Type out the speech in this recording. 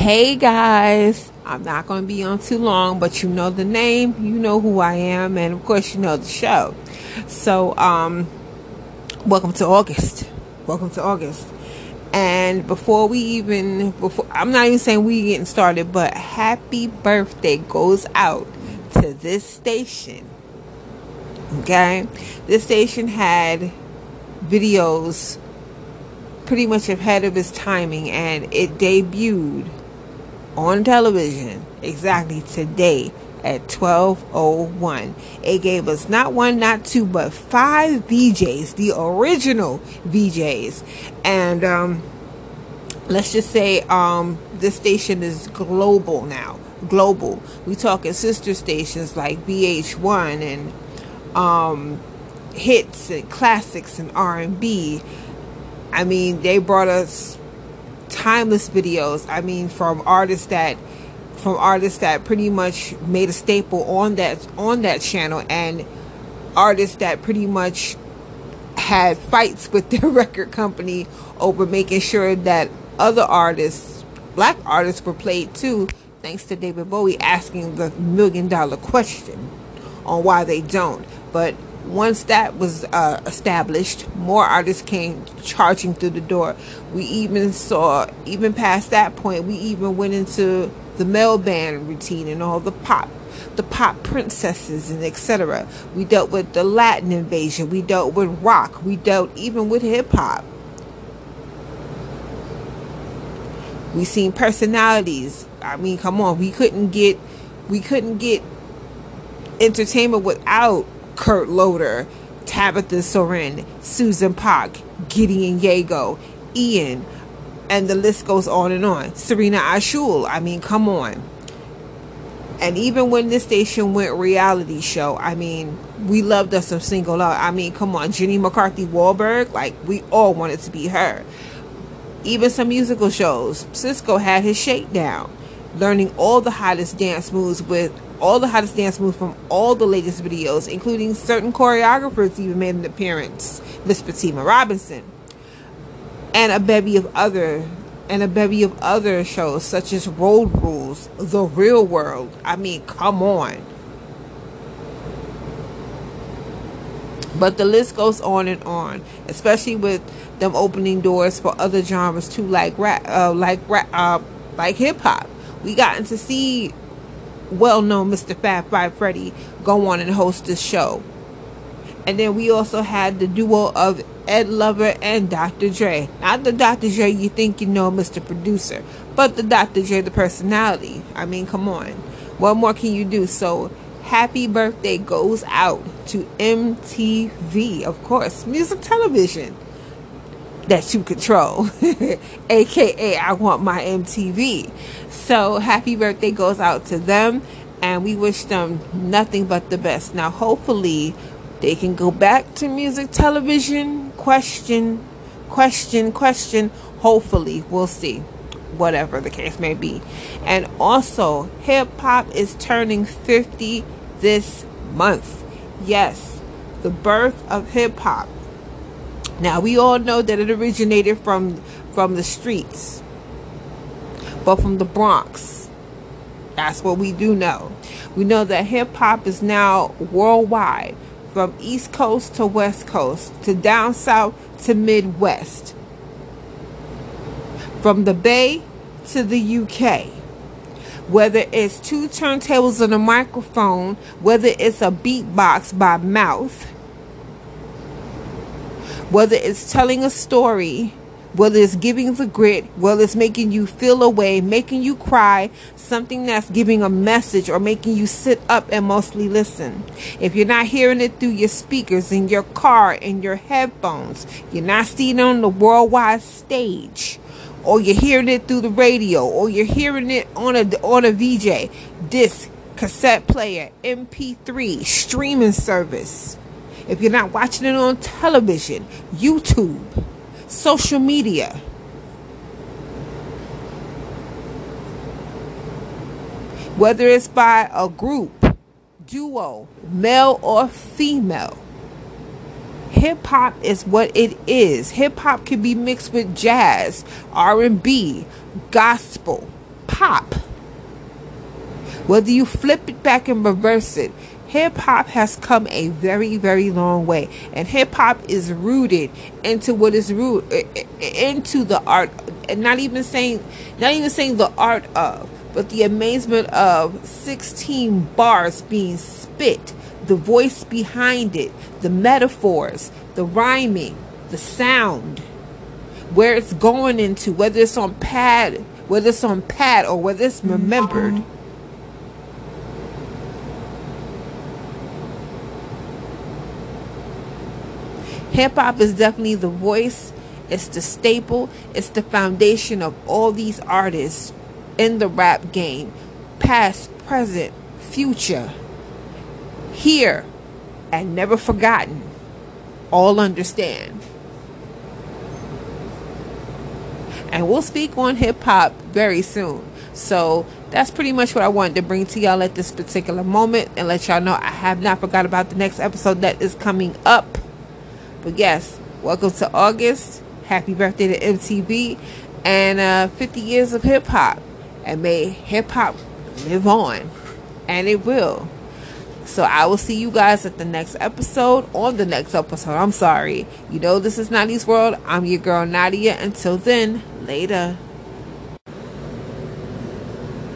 Hey guys, I'm not going to be on too long, but you know the name, you know who I am, and of course you know the show. So, um, welcome to August. Welcome to August. And before we even, before I'm not even saying we getting started, but happy birthday goes out to this station. Okay, this station had videos pretty much ahead of its timing, and it debuted on television exactly today at 12:01. It gave us not one, not two, but five VJs, the original VJs, and um, let's just say um, this station is global now. Global. We talking sister stations like VH1 and um, hits and classics and R&B. I mean, they brought us timeless videos. I mean, from artists that from artists that pretty much made a staple on that on that channel and artists that pretty much had fights with their record company over making sure that other artists, black artists were played too, thanks to David Bowie asking the million dollar question on why they don't. But once that was uh, established, more artists came charging through the door. We even saw, even past that point, we even went into the male band routine and all the pop, the pop princesses and etc. We dealt with the Latin invasion. We dealt with rock. We dealt even with hip hop. We seen personalities. I mean, come on, we couldn't get, we couldn't get entertainment without Kurt Loder, Tabitha Soren, SuChin Pak, Gideon Yago, Ian, and the list goes on and on. Serena Altschul, I mean, come on. And even when this station went reality show, I mean, we loved us some single out. I mean, come on, Jenny McCarthy Wahlberg, like we all wanted to be her. Even some musical shows, Cisco had his shakedown, learning all the hottest dance moves with all the hottest dance moves from all the latest videos, including certain choreographers even made an appearance, Miss Fatima Robinson, and a bevy of other and a bevy of other shows such as Road Rules, The Real World. I mean, come on. But the list goes on and on, especially with them opening doors for other genres too, like rap, uh, like rap, uh, like hip hop. We gotten to see well known Mr. Fab Five Freddy go on and host this show. And then we also had the duo of Ed Lover and Dr. Dre. Not the Dr. Dre you think you know, Mr. Producer, but the Dr. Dre, the personality. I mean, come on. What more can you do? So, happy birthday goes out to MTV, of course, music television that you control, aka I want my MTV. So happy birthday goes out to them, and we wish them nothing but the best. Now, hopefully, they can go back to music television. Question, question, question. Hopefully, we'll see. Whatever the case may be. And also, hip hop is turning 50 this month. Yes, the birth of hip hop now we all know that it originated from from the streets, but from the Bronx. That's what we do know. We know that hip hop is now worldwide, from East Coast to West Coast, to down south to Midwest, from the Bay to the UK. Whether it's two turntables and a microphone, whether it's a beatbox by mouth, whether it's telling a story, whether it's giving the grit, whether it's making you feel a way, making you cry, something that's giving a message or making you sit up and mostly listen. If you're not hearing it through your speakers in your car, in your headphones, you're not seeing it on the worldwide stage, or you're hearing it through the radio, or you're hearing it on a on a VJ, disc, cassette player, MP3, streaming service if you're not watching it on television, YouTube, social media, whether it's by a group, duo, male or female, hip hop is what it is. Hip hop can be mixed with jazz, R&B, gospel, pop. Whether you flip it back and reverse it, hip hop has come a very, very long way. And hip hop is rooted into what is root into the art and not even saying not even saying the art of, but the amazement of 16 bars being spit, the voice behind it, the metaphors, the rhyming, the sound, where it's going into, whether it's on pad, whether it's on pad or whether it's remembered. Hip hop is definitely the voice, it's the staple, it's the foundation of all these artists in the rap game, past, present, future, here, and never forgotten. All understand. And we'll speak on hip hop very soon. So that's pretty much what I wanted to bring to y'all at this particular moment and let y'all know I have not forgot about the next episode that is coming up. But yes, welcome to August. Happy birthday to MTV and uh, 50 years of hip hop. And may hip hop live on. And it will. So I will see you guys at the next episode. On the next episode. I'm sorry. You know, this is Nadia's World. I'm your girl Nadia. Until then, later.